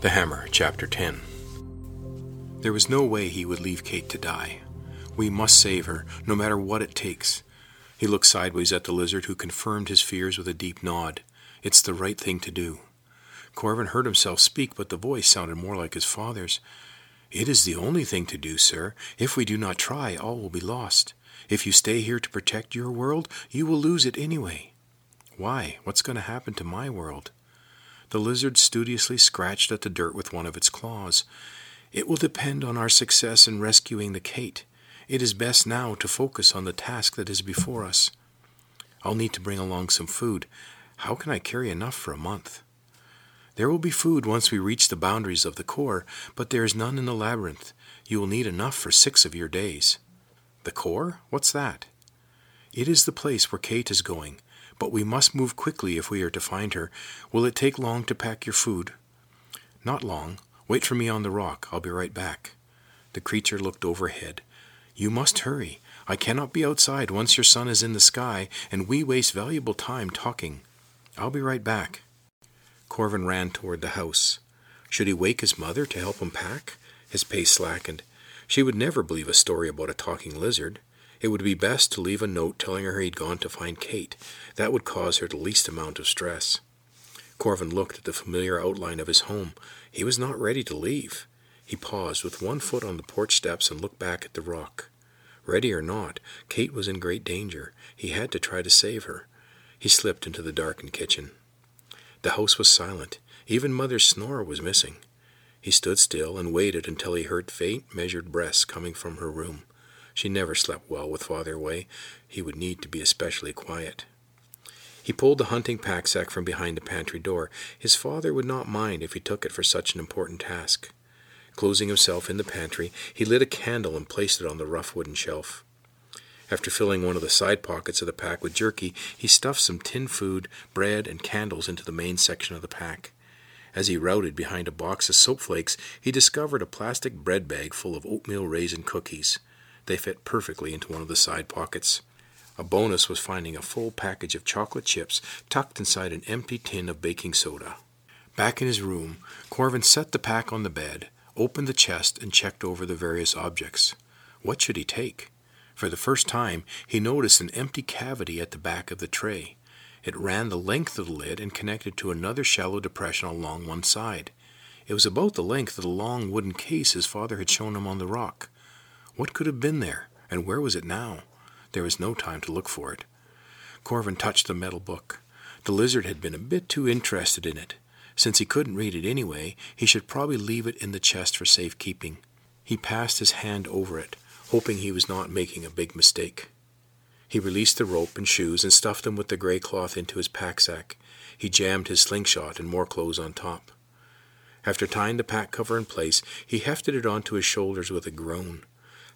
The Hammer, Chapter 10 There was no way he would leave Kate to die. We must save her, no matter what it takes. He looked sideways at the lizard, who confirmed his fears with a deep nod. It's the right thing to do. Corvin heard himself speak, but the voice sounded more like his father's. It is the only thing to do, sir. If we do not try, all will be lost. If you stay here to protect your world, you will lose it anyway. Why? What's going to happen to my world? The lizard studiously scratched at the dirt with one of its claws. It will depend on our success in rescuing the Kate. It is best now to focus on the task that is before us. I'll need to bring along some food. How can I carry enough for a month? There will be food once we reach the boundaries of the core, but there is none in the labyrinth. You will need enough for six of your days. The core? What's that? It is the place where Kate is going but we must move quickly if we are to find her. Will it take long to pack your food? Not long. Wait for me on the rock. I'll be right back. The creature looked overhead. You must hurry. I cannot be outside once your sun is in the sky, and we waste valuable time talking. I'll be right back. Corvin ran toward the house. Should he wake his mother to help him pack? His pace slackened. She would never believe a story about a talking lizard. It would be best to leave a note telling her he'd gone to find Kate. That would cause her the least amount of stress. Corvin looked at the familiar outline of his home. He was not ready to leave. He paused with one foot on the porch steps and looked back at the rock. Ready or not, Kate was in great danger. He had to try to save her. He slipped into the darkened kitchen. The house was silent. Even Mother's snore was missing. He stood still and waited until he heard faint, measured breaths coming from her room. She never slept well with father away. He would need to be especially quiet. He pulled the hunting pack sack from behind the pantry door. His father would not mind if he took it for such an important task. Closing himself in the pantry, he lit a candle and placed it on the rough wooden shelf. After filling one of the side pockets of the pack with jerky, he stuffed some tinned food, bread, and candles into the main section of the pack. As he routed behind a box of soap flakes, he discovered a plastic bread bag full of oatmeal raisin cookies. They fit perfectly into one of the side pockets. A bonus was finding a full package of chocolate chips tucked inside an empty tin of baking soda. Back in his room, Corvin set the pack on the bed, opened the chest, and checked over the various objects. What should he take? For the first time, he noticed an empty cavity at the back of the tray. It ran the length of the lid and connected to another shallow depression along one side. It was about the length of the long wooden case his father had shown him on the rock. What could have been there, and where was it now? There was no time to look for it. Corvin touched the metal book. The lizard had been a bit too interested in it. Since he couldn't read it anyway, he should probably leave it in the chest for safekeeping. He passed his hand over it, hoping he was not making a big mistake. He released the rope and shoes and stuffed them with the gray cloth into his pack sack. He jammed his slingshot and more clothes on top. After tying the pack cover in place, he hefted it onto his shoulders with a groan.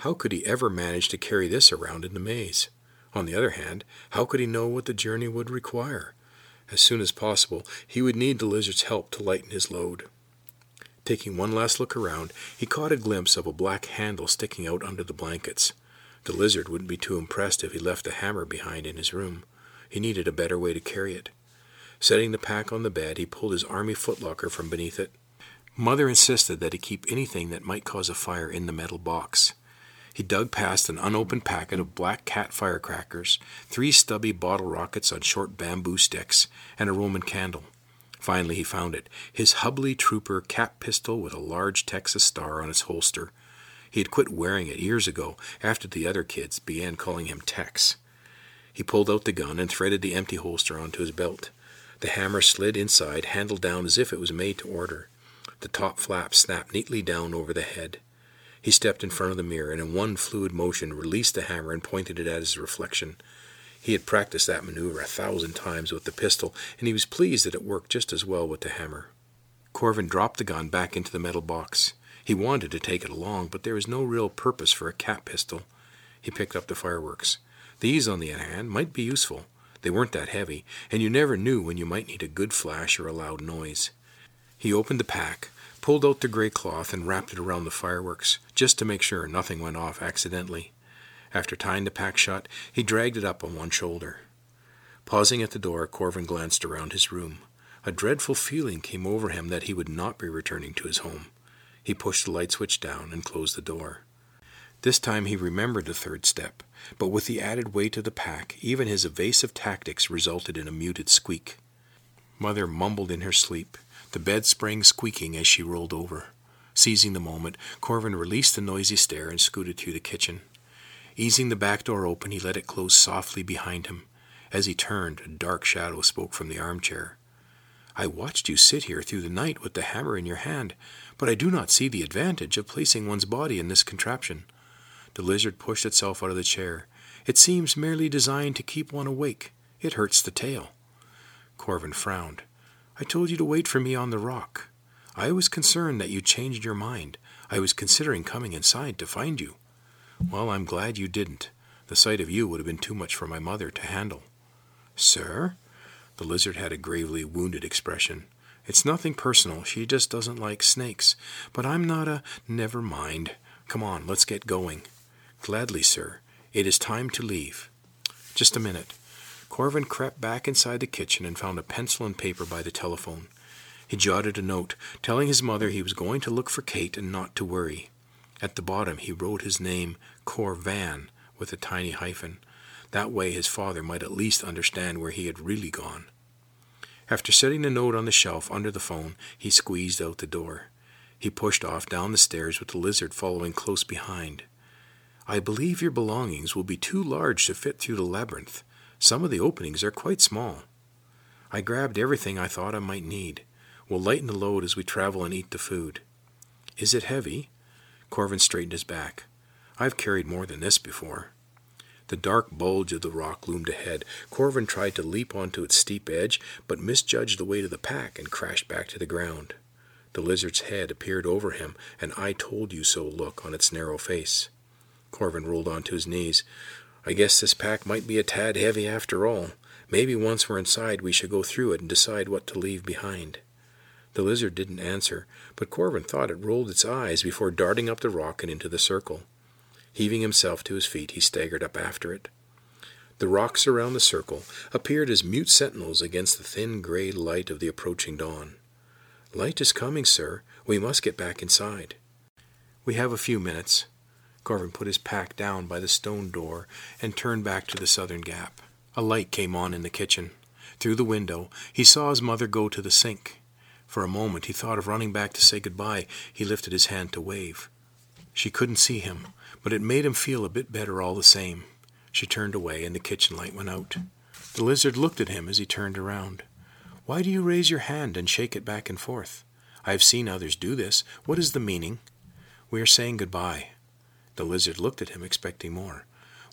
How could he ever manage to carry this around in the maze? On the other hand, how could he know what the journey would require? As soon as possible, he would need the lizard's help to lighten his load. Taking one last look around, he caught a glimpse of a black handle sticking out under the blankets. The lizard wouldn't be too impressed if he left the hammer behind in his room. He needed a better way to carry it. Setting the pack on the bed, he pulled his army footlocker from beneath it. Mother insisted that he keep anything that might cause a fire in the metal box. He dug past an unopened packet of black cat firecrackers, three stubby bottle rockets on short bamboo sticks, and a Roman candle. Finally, he found it his Hubley Trooper cap pistol with a large Texas star on its holster. He had quit wearing it years ago after the other kids began calling him Tex. He pulled out the gun and threaded the empty holster onto his belt. The hammer slid inside, handle down as if it was made to order. The top flap snapped neatly down over the head. He stepped in front of the mirror and in one fluid motion released the hammer and pointed it at his reflection. He had practiced that maneuver a thousand times with the pistol, and he was pleased that it worked just as well with the hammer. Corvin dropped the gun back into the metal box. He wanted to take it along, but there was no real purpose for a cap pistol. He picked up the fireworks. These, on the other hand, might be useful. They weren't that heavy, and you never knew when you might need a good flash or a loud noise. He opened the pack, pulled out the gray cloth and wrapped it around the fireworks, just to make sure nothing went off accidentally. After tying the pack shut, he dragged it up on one shoulder. Pausing at the door, Corvin glanced around his room. A dreadful feeling came over him that he would not be returning to his home. He pushed the light switch down and closed the door. This time he remembered the third step, but with the added weight of the pack, even his evasive tactics resulted in a muted squeak. Mother mumbled in her sleep, the bed sprang squeaking as she rolled over. Seizing the moment, Corvin released the noisy stair and scooted through the kitchen. Easing the back door open, he let it close softly behind him. As he turned, a dark shadow spoke from the armchair. I watched you sit here through the night with the hammer in your hand, but I do not see the advantage of placing one's body in this contraption. The lizard pushed itself out of the chair. It seems merely designed to keep one awake. It hurts the tail. Corvin frowned. I told you to wait for me on the rock. I was concerned that you changed your mind. I was considering coming inside to find you. Well, I'm glad you didn't. The sight of you would have been too much for my mother to handle. Sir? The lizard had a gravely wounded expression. It's nothing personal. She just doesn't like snakes. But I'm not a. Never mind. Come on, let's get going. Gladly, sir. It is time to leave. Just a minute. Corvin crept back inside the kitchen and found a pencil and paper by the telephone. He jotted a note, telling his mother he was going to look for Kate and not to worry. At the bottom, he wrote his name, Corvan, with a tiny hyphen. That way his father might at least understand where he had really gone. After setting the note on the shelf under the phone, he squeezed out the door. He pushed off down the stairs with the lizard following close behind. I believe your belongings will be too large to fit through the labyrinth. Some of the openings are quite small. I grabbed everything I thought I might need. We'll lighten the load as we travel and eat the food. Is it heavy? Corvin straightened his back. I've carried more than this before. The dark bulge of the rock loomed ahead. Corvin tried to leap onto its steep edge, but misjudged the weight of the pack and crashed back to the ground. The lizard's head appeared over him, an I told you so look on its narrow face. Corvin rolled onto his knees. I guess this pack might be a tad heavy after all. Maybe once we're inside we should go through it and decide what to leave behind. The lizard didn't answer, but Corvin thought it rolled its eyes before darting up the rock and into the circle. Heaving himself to his feet, he staggered up after it. The rocks around the circle appeared as mute sentinels against the thin gray light of the approaching dawn. Light is coming, sir. We must get back inside. We have a few minutes. Corvin put his pack down by the stone door and turned back to the southern gap. A light came on in the kitchen. Through the window, he saw his mother go to the sink. For a moment, he thought of running back to say goodbye. He lifted his hand to wave. She couldn't see him, but it made him feel a bit better all the same. She turned away, and the kitchen light went out. The lizard looked at him as he turned around. Why do you raise your hand and shake it back and forth? I have seen others do this. What is the meaning? We are saying goodbye. The lizard looked at him, expecting more.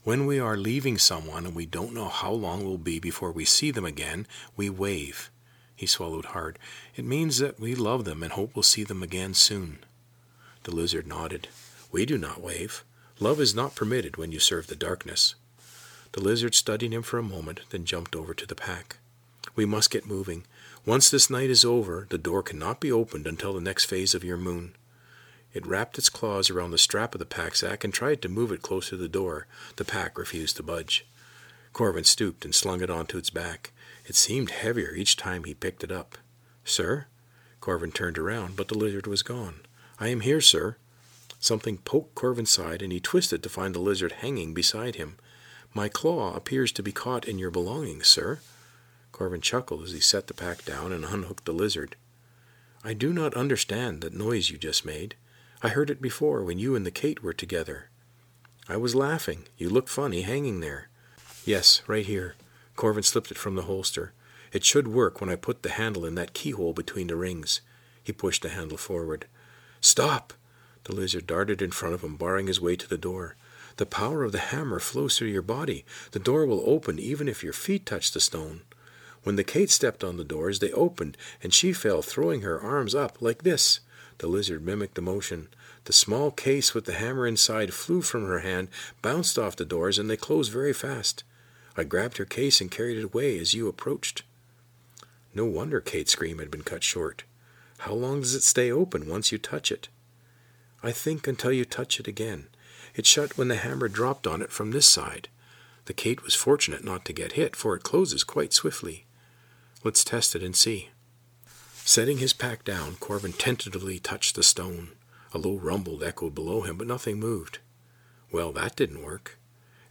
When we are leaving someone and we don't know how long it will be before we see them again, we wave. He swallowed hard. It means that we love them and hope we'll see them again soon. The lizard nodded. We do not wave. Love is not permitted when you serve the darkness. The lizard studied him for a moment, then jumped over to the pack. We must get moving. Once this night is over, the door cannot be opened until the next phase of your moon. It wrapped its claws around the strap of the pack sack and tried to move it closer to the door. The pack refused to budge. Corvin stooped and slung it onto its back. It seemed heavier each time he picked it up. Sir? Corvin turned around, but the lizard was gone. I am here, sir. Something poked Corvin's side, and he twisted to find the lizard hanging beside him. My claw appears to be caught in your belongings, sir. Corvin chuckled as he set the pack down and unhooked the lizard. I do not understand that noise you just made. I heard it before when you and the Kate were together. I was laughing. You looked funny hanging there. Yes, right here. Corvin slipped it from the holster. It should work when I put the handle in that keyhole between the rings. He pushed the handle forward. Stop! The lizard darted in front of him, barring his way to the door. The power of the hammer flows through your body. The door will open even if your feet touch the stone. When the Kate stepped on the doors, they opened, and she fell, throwing her arms up like this. The lizard mimicked the motion. The small case with the hammer inside flew from her hand, bounced off the doors, and they closed very fast. I grabbed her case and carried it away as you approached. No wonder Kate's scream had been cut short. How long does it stay open once you touch it? I think until you touch it again. It shut when the hammer dropped on it from this side. The Kate was fortunate not to get hit, for it closes quite swiftly. Let's test it and see. Setting his pack down, Corvin tentatively touched the stone. A low rumble echoed below him, but nothing moved. Well, that didn't work.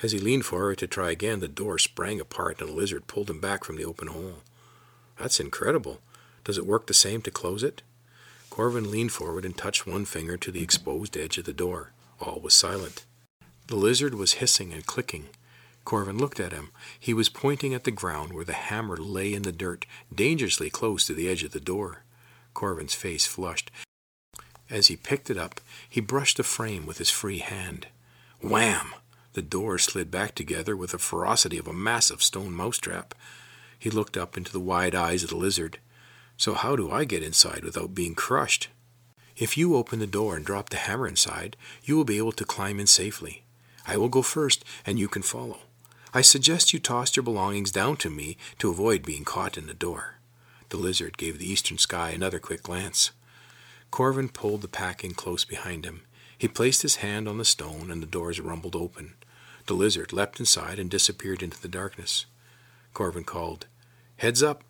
As he leaned forward to try again, the door sprang apart and a lizard pulled him back from the open hole. That's incredible. Does it work the same to close it? Corvin leaned forward and touched one finger to the exposed edge of the door. All was silent. The lizard was hissing and clicking. Corvin looked at him. He was pointing at the ground where the hammer lay in the dirt, dangerously close to the edge of the door. Corvin's face flushed. As he picked it up, he brushed the frame with his free hand. Wham! The door slid back together with the ferocity of a massive stone mousetrap. He looked up into the wide eyes of the lizard. So how do I get inside without being crushed? If you open the door and drop the hammer inside, you will be able to climb in safely. I will go first, and you can follow. I suggest you toss your belongings down to me to avoid being caught in the door. The lizard gave the eastern sky another quick glance. Corvin pulled the pack in close behind him. He placed his hand on the stone, and the doors rumbled open. The lizard leapt inside and disappeared into the darkness. Corvin called, Heads up,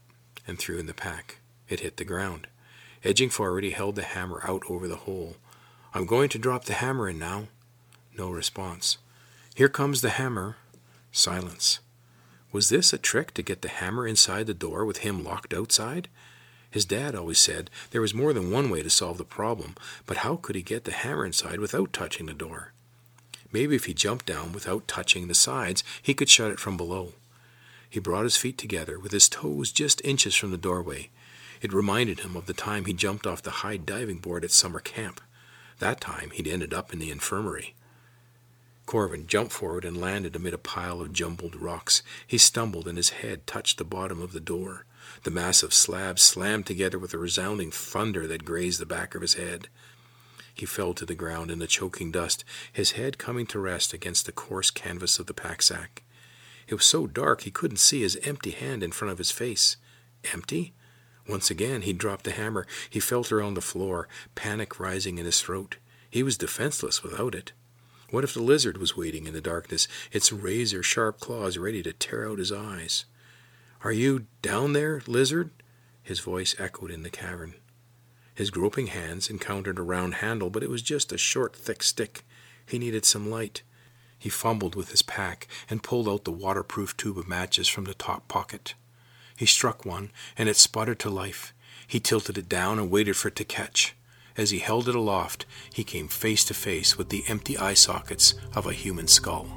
and threw in the pack. It hit the ground. Edging forward, he held the hammer out over the hole. I'm going to drop the hammer in now. No response. Here comes the hammer. Silence. Was this a trick to get the hammer inside the door with him locked outside? His dad always said there was more than one way to solve the problem, but how could he get the hammer inside without touching the door? Maybe if he jumped down without touching the sides, he could shut it from below. He brought his feet together, with his toes just inches from the doorway. It reminded him of the time he jumped off the high diving board at summer camp. That time he'd ended up in the infirmary. Corvin jumped forward and landed amid a pile of jumbled rocks. He stumbled and his head touched the bottom of the door. The massive slabs slammed together with a resounding thunder that grazed the back of his head. He fell to the ground in the choking dust, his head coming to rest against the coarse canvas of the pack sack. It was so dark he couldn't see his empty hand in front of his face. Empty? Once again he dropped the hammer. He felt around the floor, panic rising in his throat. He was defenseless without it. What if the lizard was waiting in the darkness, its razor sharp claws ready to tear out his eyes? Are you down there, lizard? His voice echoed in the cavern. His groping hands encountered a round handle, but it was just a short, thick stick. He needed some light. He fumbled with his pack and pulled out the waterproof tube of matches from the top pocket. He struck one, and it sputtered to life. He tilted it down and waited for it to catch. As he held it aloft, he came face to face with the empty eye sockets of a human skull.